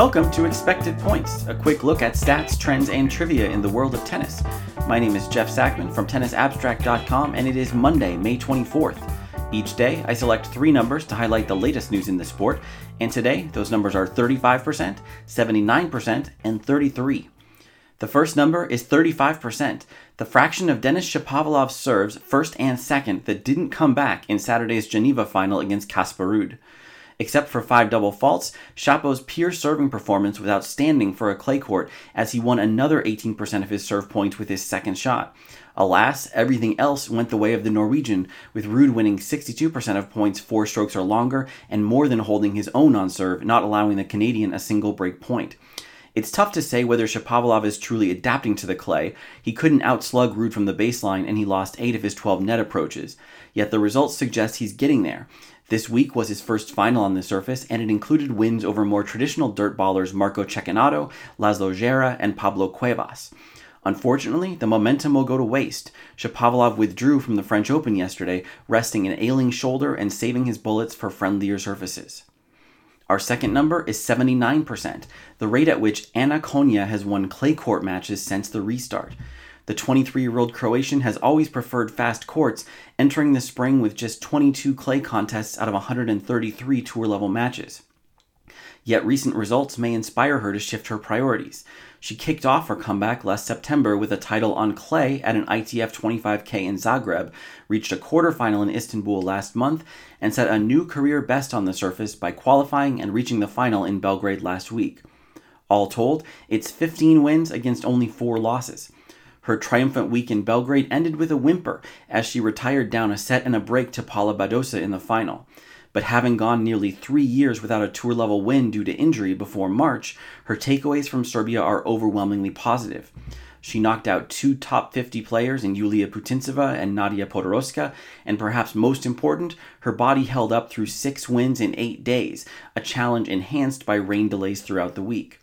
Welcome to Expected Points, a quick look at stats, trends, and trivia in the world of tennis. My name is Jeff Sackmann from tennisabstract.com, and it is Monday, May 24th. Each day, I select three numbers to highlight the latest news in the sport, and today, those numbers are 35%, 79%, and 33. The first number is 35%, the fraction of Denis Shapovalov's serves, first and second, that didn't come back in Saturday's Geneva final against Casper Ruud. Except for five double faults, Shapo's pure serving performance was outstanding for a clay court as he won another 18% of his serve points with his second shot. Alas, everything else went the way of the Norwegian, with Ruud winning 62% of points four strokes or longer and more than holding his own on serve, not allowing the Canadian a single break point. It's tough to say whether Shapovalov is truly adapting to the clay. He couldn't outslug Ruud from the baseline and he lost 8 of his 12 net approaches. Yet the results suggest he's getting there. This week was his first final on the surface, and it included wins over more traditional dirt ballers Marco Cecchinato, Laslo Djere, and Pablo Cuevas. Unfortunately, the momentum will go to waste. Shapovalov withdrew from the French Open yesterday, resting an ailing shoulder and saving his bullets for friendlier surfaces. Our second number is 79%, the rate at which Ana Konjuh has won clay court matches since the restart. The 23 year old Croatian has always preferred fast courts, entering the spring with just 22 clay contests out of 133 tour level matches. Yet recent results may inspire her to shift her priorities. She kicked off her comeback last September with a title on clay at an ITF 25K in Zagreb, reached a quarterfinal in Istanbul last month, and set a new career best on the surface by qualifying and reaching the final in Belgrade last week. All told, it's 15 wins against only 4 losses. Her triumphant week in Belgrade ended with a whimper as she retired down a set and a break to Paula Badosa in the final. But having gone nearly three years without a tour level win due to injury before March, her takeaways from Serbia are overwhelmingly positive. She knocked out two top 50 players in Yulia Putintseva and Nadia Podoroska, and perhaps most important, her body held up through six wins in eight days, a challenge enhanced by rain delays throughout the week.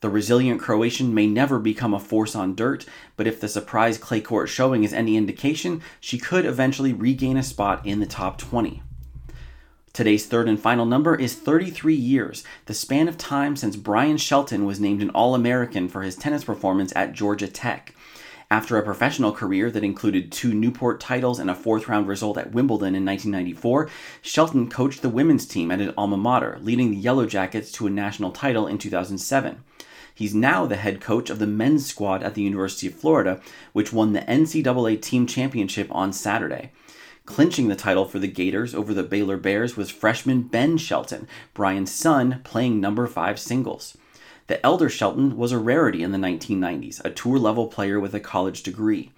The resilient Croatian may never become a force on dirt, but if the surprise clay court showing is any indication, she could eventually regain a spot in the top 20. Today's third and final number is 33 years, the span of time since Brian Shelton was named an All American for his tennis performance at Georgia Tech. After a professional career that included two Newport titles and a fourth round result at Wimbledon in 1994, Shelton coached the women's team at his alma mater, leading the Yellow Jackets to a national title in 2007. He's now the head coach of the men's squad at the University of Florida, which won the NCAA team championship on Saturday. Clinching the title for the Gators over the Baylor Bears was freshman Ben Shelton, Brian's son, playing number five singles. The elder Shelton was a rarity in the 1990s, a tour level player with a college degree.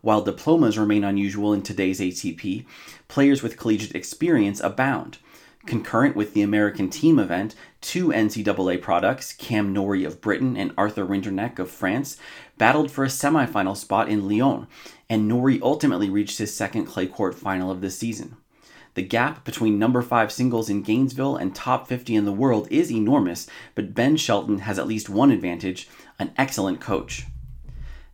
While diplomas remain unusual in today's ATP, players with collegiate experience abound. Concurrent with the American team event, two NCAA products, Cam Norrie of Britain and Arthur Rinderknech of France, battled for a semifinal spot in Lyon, and Norrie ultimately reached his second clay court final of the season. The gap between number 5 singles in Gainesville and top 50 in the world is enormous, but Ben Shelton has at least one advantage an excellent coach.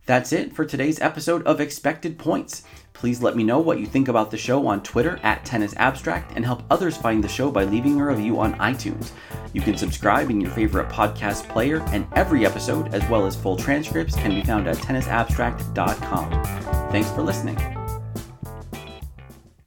That's it for today's episode of Expected Points. Please let me know what you think about the show on Twitter at Tennis Abstract and help others find the show by leaving a review on iTunes. You can subscribe in your favorite podcast player, and every episode, as well as full transcripts, can be found at tennisabstract.com. Thanks for listening.